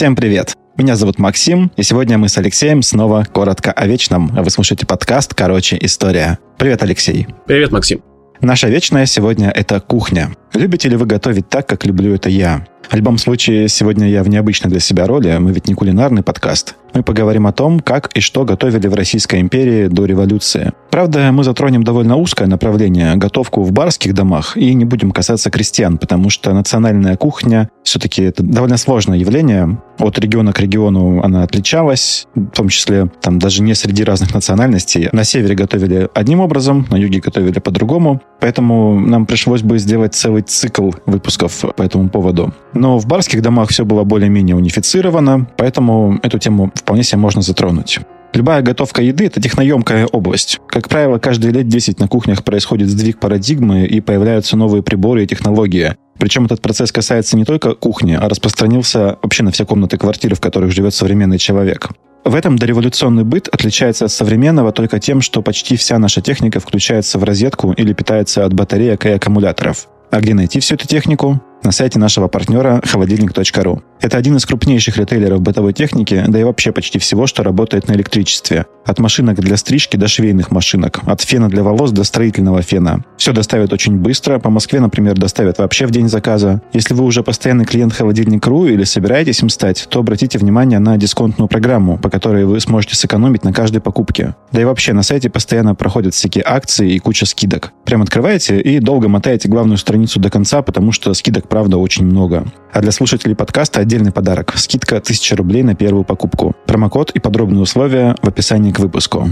Всем привет! Меня зовут Максим, и сегодня мы с Алексеем снова коротко о вечном. Вы слушаете подкаст «Короче, история». Привет, Алексей. Привет, Максим. Наша вечная сегодня — это кухня. Любите ли вы готовить так, как люблю это я? Любом случае, сегодня я в необычной для себя роли, мы ведь не кулинарный подкаст. Мы поговорим о том, как и что готовили в Российской империи до революции. Правда, мы затронем довольно узкое направление – готовку в барских домах, и не будем касаться крестьян, потому что национальная кухня все-таки это довольно сложное явление. От региона к региону она отличалась, в том числе там даже не среди разных национальностей. На севере готовили одним образом, на юге готовили по-другому. Поэтому нам пришлось бы сделать целый цикл выпусков по этому поводу. Но в барских домах все было более-менее унифицировано, поэтому эту тему вполне себе можно затронуть. Любая готовка еды – это техноемкая область. Как правило, каждые лет 10 на кухнях происходит сдвиг парадигмы и появляются новые приборы и технологии. Причем этот процесс касается не только кухни, а распространился вообще на все комнаты квартиры, в которых живет современный человек. В этом дореволюционный быт отличается от современного только тем, что почти вся наша техника включается в розетку или питается от батареек и аккумуляторов. А где найти всю эту технику? На сайте нашего партнера холодильник.ру. Это один из крупнейших ритейлеров бытовой техники, да и вообще почти всего, что работает на электричестве. От машинок для стрижки до швейных машинок, от фена для волос до строительного фена. Все доставят очень быстро. По Москве, например, доставят вообще в день заказа. Если вы уже постоянный клиент холодильник.ру или собираетесь им стать, то обратите внимание на дисконтную программу, по которой вы сможете сэкономить на каждой покупке. Да и вообще на сайте постоянно проходят всякие акции и куча скидок. Прям открываете и долго мотаете главную страницу до конца, потому что скидок правда очень много. А для слушателей подкаста отдельный подарок. Скидка 1000 рублей на первую покупку. Промокод и подробные условия в описании к выпуску.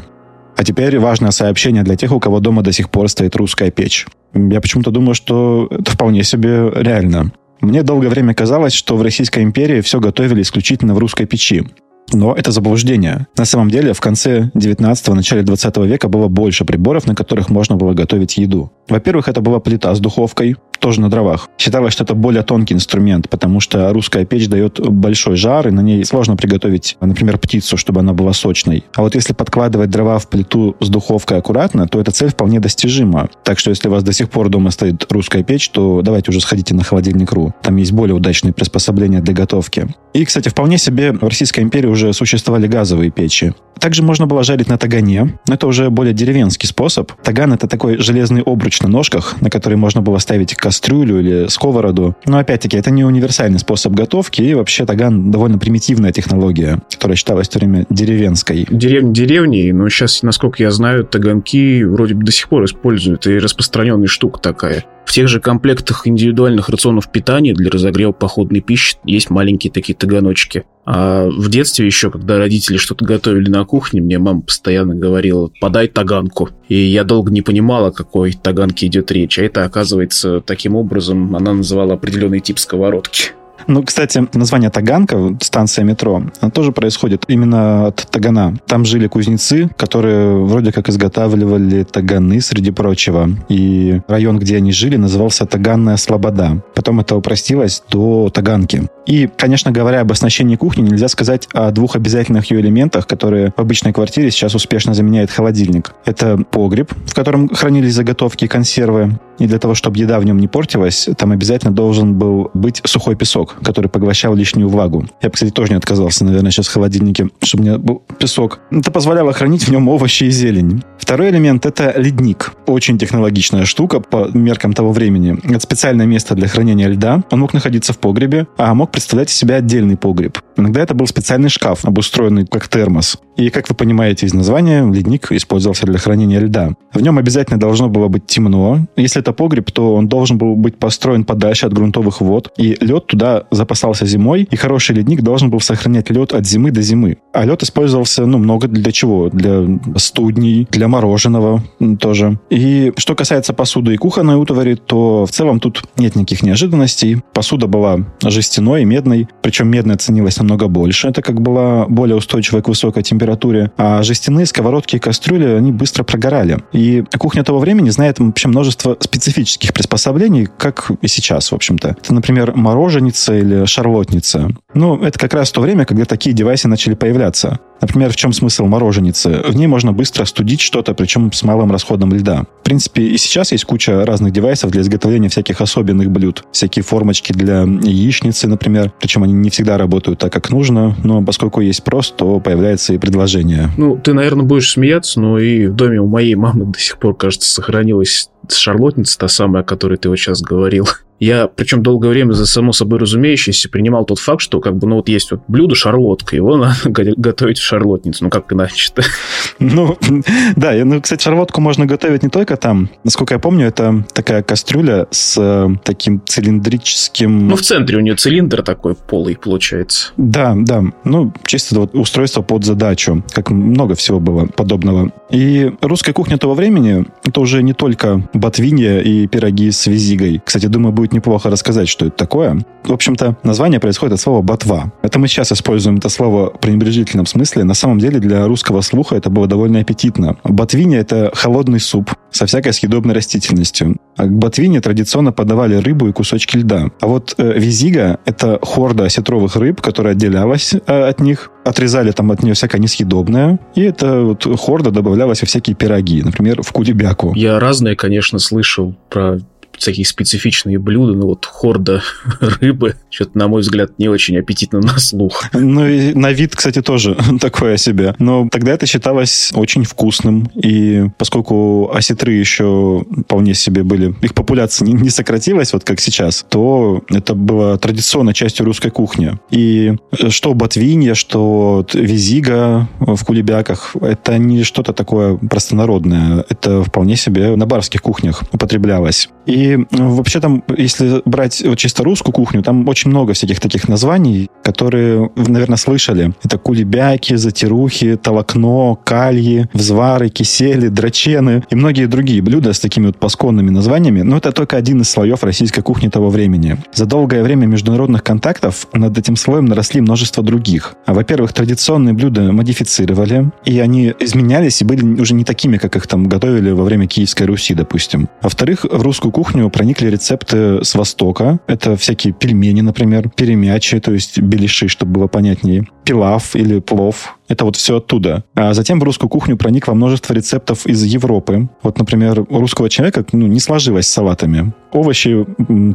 А теперь важное сообщение для тех, у кого дома до сих пор стоит русская печь. Я почему-то думаю, что это вполне себе реально. Мне долгое время казалось, что в Российской империи все готовили исключительно в русской печи. Но это заблуждение. На самом деле, в конце 19-го, начале 20 века было больше приборов, на которых можно было готовить еду. Во-первых, это была плита с духовкой, тоже на дровах. Считалось, что это более тонкий инструмент, потому что русская печь дает большой жар, и на ней сложно приготовить, например, птицу, чтобы она была сочной. А вот если подкладывать дрова в плиту с духовкой аккуратно, то эта цель вполне достижима. Так что если у вас до сих пор дома стоит русская печь, то давайте уже сходите на холодильник.ру. Там есть более удачные приспособления для готовки. И, кстати, вполне себе в Российской империи уже существовали газовые печи. Также можно было жарить на тагане, но это уже более деревенский способ. Таган — это такой железный обруч на ножках, на который можно было ставить кастрюлю или сковороду. Но опять-таки, это не универсальный способ готовки, и вообще таган довольно примитивная технология, которая считалась в то время деревенской. Деревни, но сейчас, насколько я знаю, таганки вроде бы до сих пор используют, и распространенная штука такая. В тех же комплектах индивидуальных рационов питания для разогрева походной пищи есть маленькие такие таганочки. А в детстве еще, когда родители что-то готовили на кухне, мне мама постоянно говорила, подай таганку. И я долго не понимала, о какой таганке идет речь. А это, оказывается, таким образом она называла определенный тип сковородки. Ну, кстати, название Таганка, станция метро, она тоже происходит именно от Тагана. Там жили кузнецы, которые вроде как изготавливали таганы, среди прочего. И район, где они жили, назывался Таганная Слобода. Потом это упростилось до Таганки. И, конечно, говоря об оснащении кухни, нельзя сказать о двух обязательных ее элементах, которые в обычной квартире сейчас успешно заменяет холодильник. Это погреб, в котором хранились заготовки и консервы. И для того, чтобы еда в нем не портилась, там обязательно должен был быть сухой песок, который поглощал лишнюю влагу. Я кстати, тоже не отказался, наверное, сейчас в холодильнике, чтобы у меня был песок. Это позволяло хранить в нем овощи и зелень. Второй элемент — это ледник. Очень технологичная штука по меркам того времени. Это специальное место для хранения льда. Он мог находиться в погребе, а мог представлять из себя отдельный погреб. Иногда это был специальный шкаф, обустроенный как термос. И, как вы понимаете из названия, ледник использовался для хранения льда. В нем обязательно должно было быть темно. Если это погреб, то он должен был быть построен подальше от грунтовых вод. И лед туда запасался зимой. И хороший ледник должен был сохранять лед от зимы до зимы. А лед использовался, ну, много для чего? Для студней, для мороженого тоже. И что касается посуды и кухонной утвари, то в целом тут нет никаких неожиданностей. Посуда была жестяной медной. Причем медная ценилась намного больше. Это как была более устойчивая к высокой температуре, а жестяные сковородки и кастрюли, они быстро прогорали. И кухня того времени знает вообще множество специфических приспособлений, как и сейчас, в общем-то. Это, например, мороженица или шарлотница. Ну, это как раз то время, когда такие девайсы начали появляться. Например, в чем смысл мороженицы? В ней можно быстро студить что-то, причем с малым расходом льда. В принципе, и сейчас есть куча разных девайсов для изготовления всяких особенных блюд. Всякие формочки для яичницы, например. Причем они не всегда работают так, как нужно, но поскольку есть спрос, то появляется и предложение. Ну, ты, наверное, будешь смеяться, но и в доме у моей мамы до сих пор, кажется, сохранилась шарлотница, та самая, о которой ты вот сейчас говорил. Я, причем долгое время за само собой разумеющееся, принимал тот факт, что как бы, ну вот есть вот блюдо шарлотка, его надо готовить в шарлотнице. Ну как иначе-то? Ну, да, ну, кстати, шарлотку можно готовить не только там. Насколько я помню, это такая кастрюля с э, таким цилиндрическим... Ну, в центре у нее цилиндр такой полый получается. Да, да. Ну, чисто вот устройство под задачу. Как много всего было подобного. И русская кухня того времени, это уже не только ботвинья и пироги с визигой. Кстати, думаю, будет неплохо рассказать, что это такое. В общем-то, название происходит от слова «ботва». Это мы сейчас используем это слово в пренебрежительном смысле. На самом деле для русского слуха это было довольно аппетитно. Ботвинья – это холодный суп со всякой съедобной растительностью. А к ботвине традиционно подавали рыбу и кусочки льда. А вот э, визига – это хорда осетровых рыб, которая отделялась э, от них. Отрезали там от нее всякое несъедобное. И эта вот хорда добавлялась во всякие пироги. Например, в кулебяку. Я разные, конечно, слышал про всякие специфичные блюда, ну вот хорда рыбы, что-то, на мой взгляд, не очень аппетитно на слух. Ну и на вид, кстати, тоже такое себе. Но тогда это считалось очень вкусным, и поскольку осетры еще вполне себе были, их популяция не, не сократилась, вот как сейчас, то это было традиционной частью русской кухни. И что ботвинья, что визига в кулебяках, это не что-то такое простонародное. Это вполне себе на барских кухнях употреблялось. И вообще там, если брать вот чисто русскую кухню, там очень много всяких таких названий, которые вы, наверное, слышали. Это кулебяки, затирухи, толокно, кальи, взвары, кисели, драчены и многие другие блюда с такими вот пасконными названиями. Но это только один из слоев российской кухни того времени. За долгое время международных контактов над этим слоем наросли множество других. А, во-первых, традиционные блюда модифицировали, и они изменялись и были уже не такими, как их там готовили во время Киевской Руси, допустим. Во-вторых, в русскую кухню кухню проникли рецепты с Востока. Это всякие пельмени, например, перемячи, то есть беляши, чтобы было понятнее, пилав или плов. Это вот все оттуда. А затем в русскую кухню проник во множество рецептов из Европы. Вот, например, у русского человека ну, не сложилось с салатами. Овощи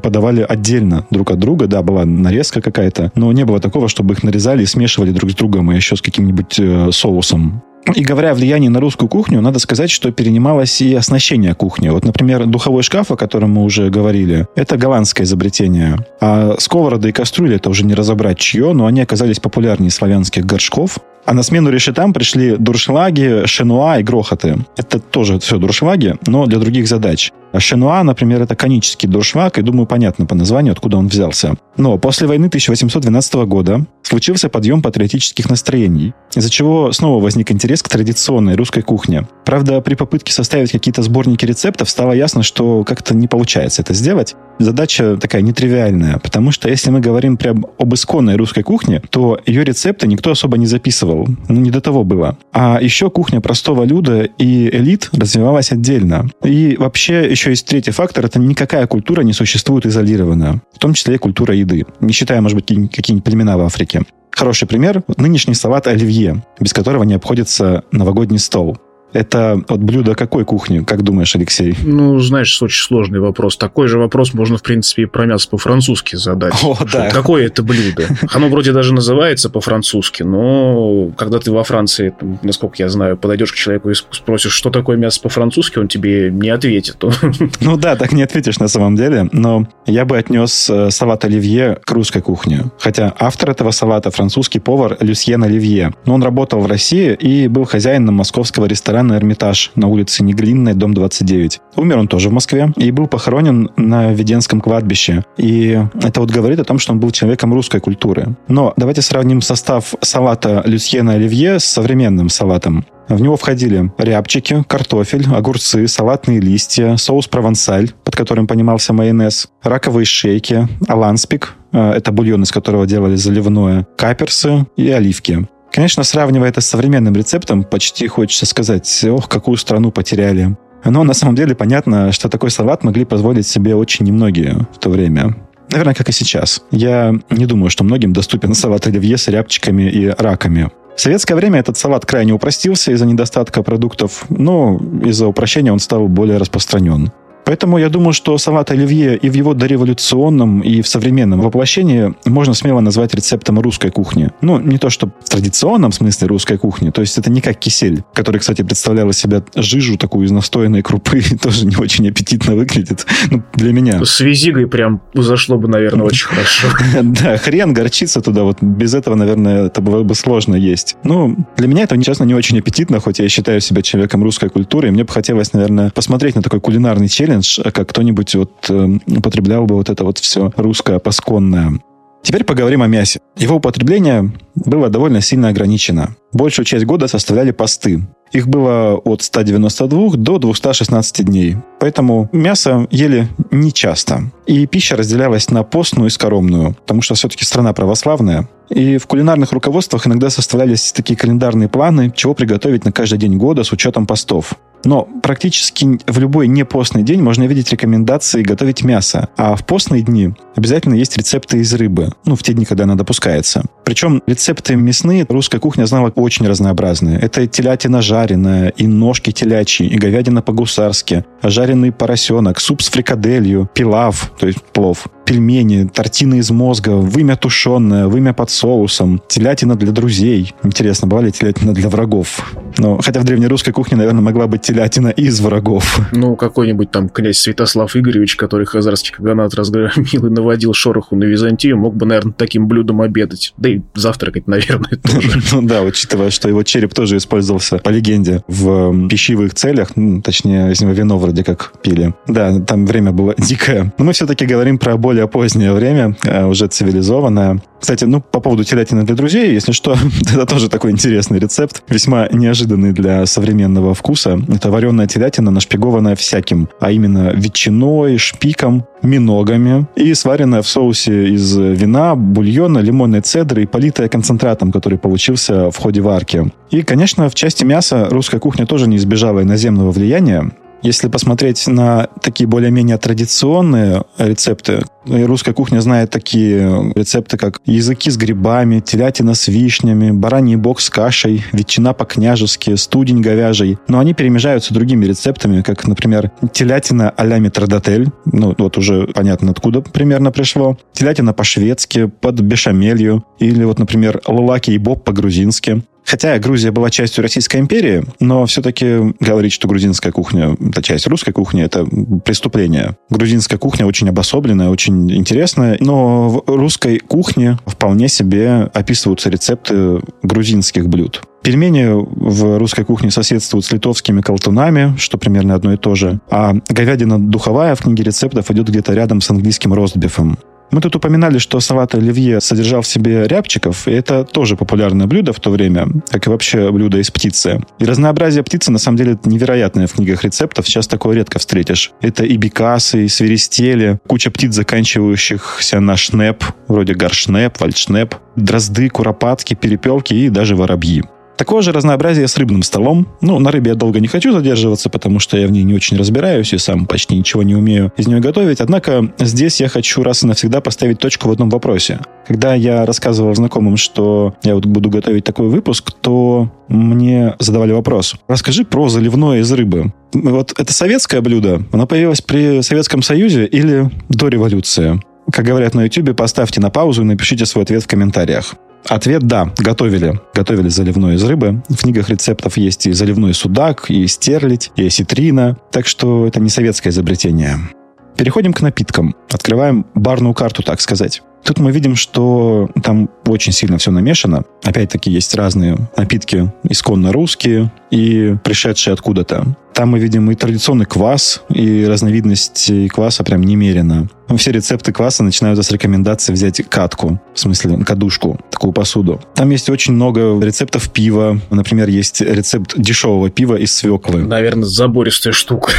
подавали отдельно друг от друга, да, была нарезка какая-то, но не было такого, чтобы их нарезали и смешивали друг с другом, и еще с каким-нибудь э, соусом. И говоря о влиянии на русскую кухню, надо сказать, что перенималось и оснащение кухни. Вот, например, духовой шкаф, о котором мы уже говорили, это голландское изобретение. А сковороды и кастрюли это уже не разобрать чье, но они оказались популярнее славянских горшков. А на смену решетам пришли дуршлаги, шенуа и грохоты. Это тоже все дуршлаги, но для других задач. А шенуа, например, это конический дуршлаг, и думаю, понятно по названию, откуда он взялся. Но после войны 1812 года случился подъем патриотических настроений, из-за чего снова возник интерес к традиционной русской кухне. Правда, при попытке составить какие-то сборники рецептов стало ясно, что как-то не получается это сделать. Задача такая нетривиальная, потому что если мы говорим прям об исконной русской кухне, то ее рецепты никто особо не записывал. Ну, не до того было. А еще кухня простого люда и элит развивалась отдельно. И вообще еще есть третий фактор, это никакая культура не существует изолированно, в том числе и культура еды, не считая, может быть, какие-нибудь племена в Африке. Хороший пример – нынешний салат оливье, без которого не обходится новогодний стол. Это от блюда какой кухни, как думаешь, Алексей? Ну, знаешь, очень сложный вопрос. Такой же вопрос можно, в принципе, и про мясо по-французски задать. О, да. Какое это блюдо? Оно вроде даже называется по-французски, но когда ты во Франции, там, насколько я знаю, подойдешь к человеку и спросишь, что такое мясо по-французски, он тебе не ответит. Ну да, так не ответишь на самом деле, но я бы отнес э, салат оливье к русской кухне. Хотя автор этого салата французский повар Люсьен Оливье. Но он работал в России и был хозяином московского ресторана ресторан «Эрмитаж» на улице Неглинной, дом 29. Умер он тоже в Москве и был похоронен на Веденском кладбище. И это вот говорит о том, что он был человеком русской культуры. Но давайте сравним состав салата Люсьена Оливье с современным салатом. В него входили рябчики, картофель, огурцы, салатные листья, соус провансаль, под которым понимался майонез, раковые шейки, аланспик, э, это бульон, из которого делали заливное, каперсы и оливки. Конечно, сравнивая это с современным рецептом, почти хочется сказать, ох, какую страну потеряли. Но на самом деле понятно, что такой салат могли позволить себе очень немногие в то время. Наверное, как и сейчас. Я не думаю, что многим доступен салат оливье с рябчиками и раками. В советское время этот салат крайне упростился из-за недостатка продуктов, но из-за упрощения он стал более распространен. Поэтому я думаю, что салат оливье и в его дореволюционном, и в современном воплощении можно смело назвать рецептом русской кухни. Ну, не то, что в традиционном смысле русской кухни. То есть это не как кисель, который, кстати, представлял из себя жижу такую из настоянной крупы, тоже не очень аппетитно выглядит. Ну, для меня. С визигой прям зашло бы, наверное, очень хорошо. Да, хрен, горчица туда. Вот без этого, наверное, это было бы сложно есть. Ну, для меня это, честно, не очень аппетитно, хоть я считаю себя человеком русской культуры. И мне бы хотелось, наверное, посмотреть на такой кулинарный челлендж, челлендж, как кто-нибудь вот э, употреблял бы вот это вот все русское, пасконное. Теперь поговорим о мясе. Его употребление было довольно сильно ограничено. Большую часть года составляли посты. Их было от 192 до 216 дней. Поэтому мясо ели нечасто. И пища разделялась на постную и скоромную, потому что все-таки страна православная. И в кулинарных руководствах иногда составлялись такие календарные планы, чего приготовить на каждый день года с учетом постов. Но практически в любой непостный день можно видеть рекомендации готовить мясо. А в постные дни обязательно есть рецепты из рыбы. Ну, в те дни, когда она допускается. Причем рецепты мясные русская кухня знала очень разнообразные. Это телятина жареная, и ножки телячьи, и говядина по-гусарски, жареный поросенок, суп с фрикаделью, пилав, то есть плов, пельмени, тортины из мозга, вымя тушеное, вымя под соусом, телятина для друзей. Интересно, бывали телятина для врагов? Ну, хотя в древнерусской кухне, наверное, могла быть телятина из врагов. Ну, какой-нибудь там князь Святослав Игоревич, который хазарский каганат разгромил и наводил шороху на Византию, мог бы, наверное, таким блюдом обедать. Да и завтракать, наверное, тоже. Ну да, учитывая, что его череп тоже использовался, по легенде, в пищевых целях, точнее, если мы вино вроде как пили. Да, там время было дикое. Но мы все-таки говорим про более позднее время, э, уже цивилизованное. Кстати, ну, по поводу телятины для друзей, если что, это тоже такой интересный рецепт, весьма неожиданный для современного вкуса. Это вареная телятина, нашпигованная всяким, а именно ветчиной, шпиком, миногами и сваренная в соусе из вина, бульона, лимонной цедры и политая концентратом, который получился в ходе варки. И, конечно, в части мяса русская кухня тоже не избежала иноземного влияния. Если посмотреть на такие более-менее традиционные рецепты, русская кухня знает такие рецепты, как языки с грибами, телятина с вишнями, бараний бок с кашей, ветчина по-княжески, студень говяжий. Но они перемежаются другими рецептами, как, например, телятина а-ля метродотель. Ну, вот уже понятно, откуда примерно пришло. Телятина по-шведски, под бешамелью. Или вот, например, лалаки и боб по-грузински. Хотя Грузия была частью Российской империи, но все-таки говорить, что грузинская кухня – это часть русской кухни, это преступление. Грузинская кухня очень обособленная, очень интересная, но в русской кухне вполне себе описываются рецепты грузинских блюд. Пельмени в русской кухне соседствуют с литовскими колтунами, что примерно одно и то же. А говядина духовая в книге рецептов идет где-то рядом с английским ростбифом. Мы тут упоминали, что салат оливье содержал в себе рябчиков, и это тоже популярное блюдо в то время, как и вообще блюдо из птицы. И разнообразие птицы, на самом деле, невероятное в книгах рецептов, сейчас такое редко встретишь. Это и бекасы, и свиристели, куча птиц, заканчивающихся на шнеп, вроде горшнеп, вальшнеп, дрозды, куропатки, перепелки и даже воробьи. Такое же разнообразие с рыбным столом. Ну, на рыбе я долго не хочу задерживаться, потому что я в ней не очень разбираюсь и сам почти ничего не умею из нее готовить. Однако здесь я хочу раз и навсегда поставить точку в одном вопросе. Когда я рассказывал знакомым, что я вот буду готовить такой выпуск, то мне задавали вопрос. Расскажи про заливное из рыбы. Вот это советское блюдо? Оно появилось при Советском Союзе или до революции? Как говорят на YouTube, поставьте на паузу и напишите свой ответ в комментариях. Ответ – да, готовили. Готовили заливной из рыбы. В книгах рецептов есть и заливной судак, и стерлить, и осетрина. Так что это не советское изобретение. Переходим к напиткам. Открываем барную карту, так сказать. Тут мы видим, что там очень сильно все намешано. Опять-таки есть разные напитки, исконно русские и пришедшие откуда-то. Там мы видим и традиционный квас, и разновидности кваса прям немерено. Все рецепты кваса начинаются с рекомендации взять катку, в смысле кадушку, такую посуду. Там есть очень много рецептов пива. Например, есть рецепт дешевого пива из свеклы. Наверное, забористая штука.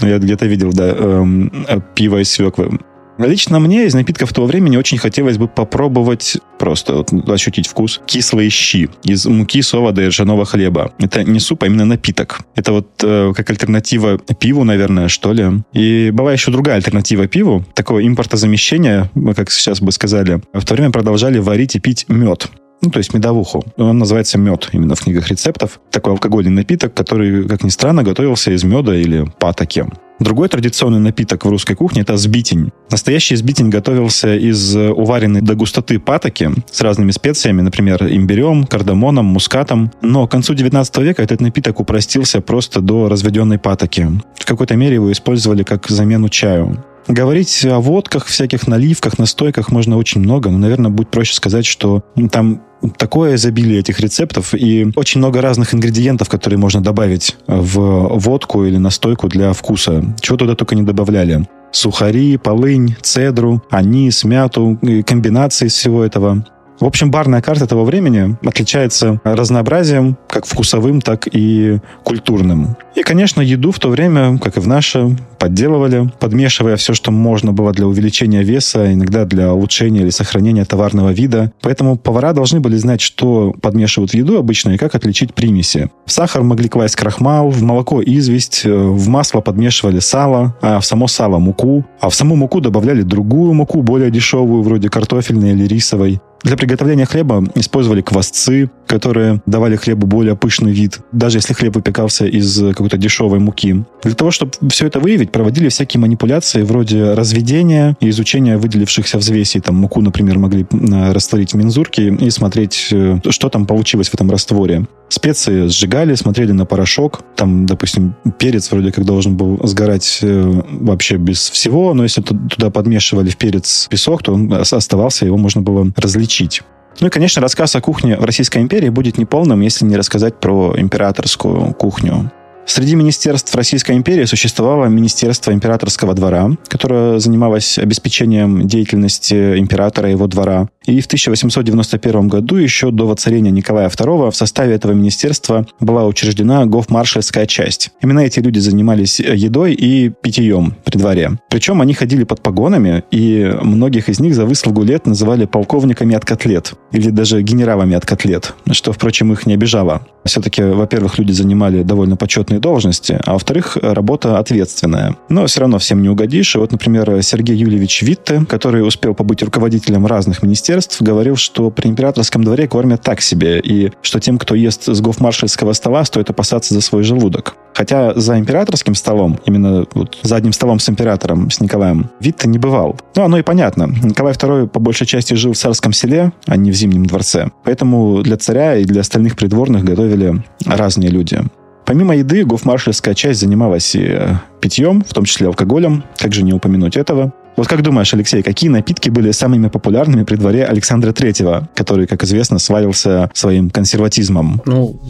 Я где-то видел, да, эм, пиво из свеклы. Лично мне из напитков того времени очень хотелось бы попробовать просто вот, ощутить вкус. Кислые щи из муки, совода и ржаного хлеба. Это не суп, а именно напиток. Это вот э, как альтернатива пиву, наверное, что ли. И была еще другая альтернатива пиву, такого импортозамещения, как сейчас бы сказали. В то время продолжали варить и пить мед ну, то есть медовуху. Он называется мед именно в книгах рецептов. Такой алкогольный напиток, который, как ни странно, готовился из меда или патоки. Другой традиционный напиток в русской кухне – это сбитень. Настоящий сбитень готовился из уваренной до густоты патоки с разными специями, например, имбирем, кардамоном, мускатом. Но к концу 19 века этот напиток упростился просто до разведенной патоки. В какой-то мере его использовали как замену чаю. Говорить о водках, всяких наливках, настойках можно очень много, но, наверное, будет проще сказать, что там такое изобилие этих рецептов и очень много разных ингредиентов, которые можно добавить в водку или настойку для вкуса. Чего туда только не добавляли. Сухари, полынь, цедру, анис, мяту, комбинации всего этого. В общем, барная карта того времени отличается разнообразием, как вкусовым, так и культурным. И, конечно, еду в то время, как и в наше, подделывали, подмешивая все, что можно было для увеличения веса, иногда для улучшения или сохранения товарного вида. Поэтому повара должны были знать, что подмешивают в еду обычно и как отличить примеси. В сахар могли класть крахмал, в молоко известь, э, в масло подмешивали сало, а в само сало муку, а в саму муку добавляли другую муку, более дешевую, вроде картофельной или рисовой. Для приготовления хлеба использовали квасцы, которые давали хлебу более пышный вид, даже если хлеб выпекался из какой-то дешевой муки. Для того, чтобы все это выявить, проводили всякие манипуляции вроде разведения и изучения выделившихся взвесей. Там муку, например, могли растворить в мензурке и смотреть, э, что там получилось в этом растворе. Специи сжигали, смотрели на порошок. Там, допустим, перец вроде как должен был сгорать э, вообще без всего, но если туда подмешивали в перец песок, то он оставался, его можно было различить. Ну и, конечно, рассказ о кухне в Российской империи будет неполным, если не рассказать про императорскую кухню. Среди министерств Российской империи существовало Министерство императорского двора, которое занималось обеспечением деятельности императора и его двора. И в 1891 году, еще до воцарения Николая II, в составе этого министерства была учреждена гофмаршальская часть. Именно эти люди занимались едой и питьем при дворе. Причем они ходили под погонами, и многих из них за выслугу лет называли полковниками от котлет, или даже генералами от котлет, что, впрочем, их не обижало. Все-таки, во-первых, люди занимали довольно почетные должности, а во-вторых, работа ответственная. Но все равно всем не угодишь. И вот, например, Сергей Юльевич Витте, который успел побыть руководителем разных министерств, говорил, что при императорском дворе кормят так себе, и что тем, кто ест с гофмаршальского стола, стоит опасаться за свой желудок. Хотя за императорским столом, именно вот за одним столом с императором, с Николаем, Витте не бывал. Ну, оно и понятно. Николай II по большей части жил в царском селе, а не в Зимнем дворце. Поэтому для царя и для остальных придворных готовили разные люди. Помимо еды, гофмаршальская часть занималась и э, питьем, в том числе алкоголем. Как же не упомянуть этого? Вот как думаешь, Алексей, какие напитки были самыми популярными при дворе Александра Третьего, который, как известно, славился своим консерватизмом? Ну,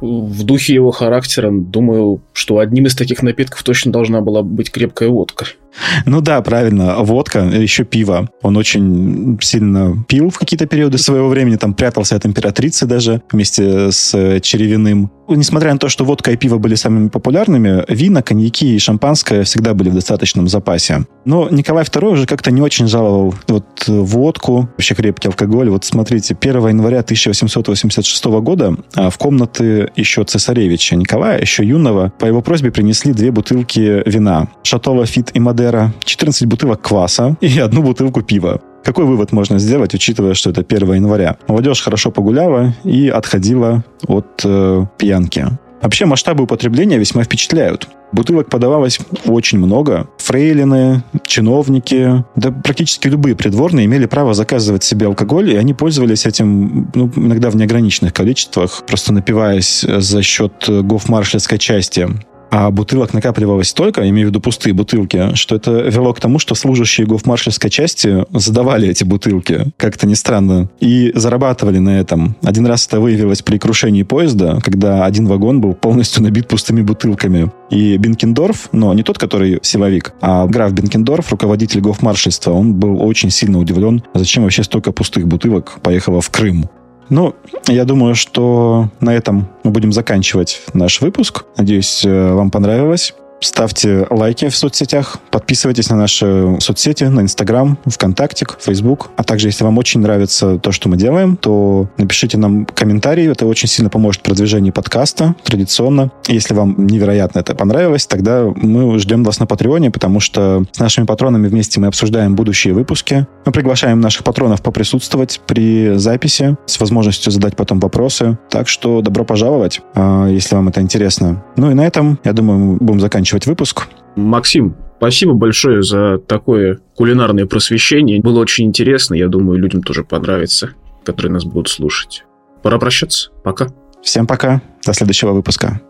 в духе его характера, думаю, что одним из таких напитков точно должна была быть крепкая водка. Ну да, правильно. Водка, еще пиво. Он очень сильно пил в какие-то периоды своего времени, там прятался от императрицы даже вместе с э, Черевиным. Несмотря на то, что водка и пиво были самыми популярными, вина, коньяки и шампанское всегда были в достаточном запасе. Но Николай II уже как-то не очень жаловал вот водку, вообще крепкий алкоголь. Вот смотрите, 1 января 1886 года а, в комнаты еще цесаревича Николая, еще юного, по его просьбе принесли две бутылки вина. Шато Фит и Мадер Мадера, 14 бутылок кваса и одну бутылку пива. Какой вывод можно сделать, учитывая, что это 1 января? Молодежь хорошо погуляла и отходила от э, пьянки. Вообще масштабы употребления весьма впечатляют. Бутылок подавалось очень много. Фрейлины, чиновники, да практически любые придворные имели право заказывать себе алкоголь, и они пользовались этим ну, иногда в неограниченных количествах, просто напиваясь за счет гофмаршальской части а бутылок накапливалось столько, имею в виду пустые бутылки, что это вело к тому, что служащие гофмаршальской части задавали эти бутылки, как-то не странно, и зарабатывали на этом. Один раз это выявилось при крушении поезда, когда один вагон был полностью набит пустыми бутылками. И Бенкендорф, но не тот, который силовик, а граф Бенкендорф, руководитель гофмаршальства, он был очень сильно удивлен, зачем вообще столько пустых бутылок поехало в Крым. Ну, я думаю, что на этом мы будем заканчивать наш выпуск. Надеюсь, э, вам понравилось. Ставьте лайки в соцсетях, подписывайтесь на наши соцсети, на Инстаграм, ВКонтакте, Фейсбук. А также, если вам очень нравится то, что мы делаем, то напишите нам комментарий. Это очень сильно поможет в продвижении подкаста традиционно. Если вам невероятно это понравилось, тогда мы ждем вас на Патреоне, потому что с нашими патронами вместе мы обсуждаем будущие выпуски. Мы приглашаем наших патронов поприсутствовать при записи с возможностью задать потом вопросы. Так что добро пожаловать, а, если вам это интересно. Ну и на этом, я думаю, мы будем заканчивать выпуск. Максим, спасибо большое за такое кулинарное просвещение. Было очень интересно. Я думаю, людям тоже понравится, которые нас будут слушать. Пора прощаться. Пока. Всем пока. До следующего выпуска.